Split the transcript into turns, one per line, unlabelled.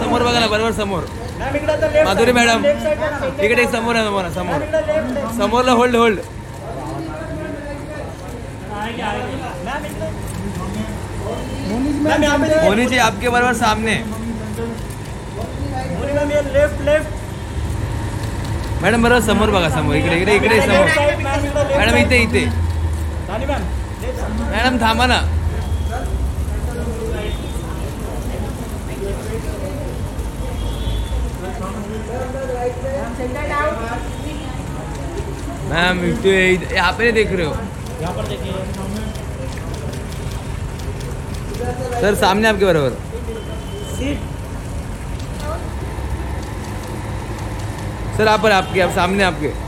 समोर
बघा ना, बरोबर समोर.
माधुरी मॅडम तिकडे समोर आहे तुम्हाला, समोर. समोरला होल्ड होल्ड मोनी जी आपके बरोबर सामने. मॅडम, बरोबर समोर बघा, समोर. इकडे इकडे इकडे समोर. मॅडम, इथे इथे. मॅडम थांबा ना. मैम इतने यहाँ पे देख रहे हो.
पर देखिए.
सर सामने आपके बराबर. सर आप पर आपके आप सामने आपके.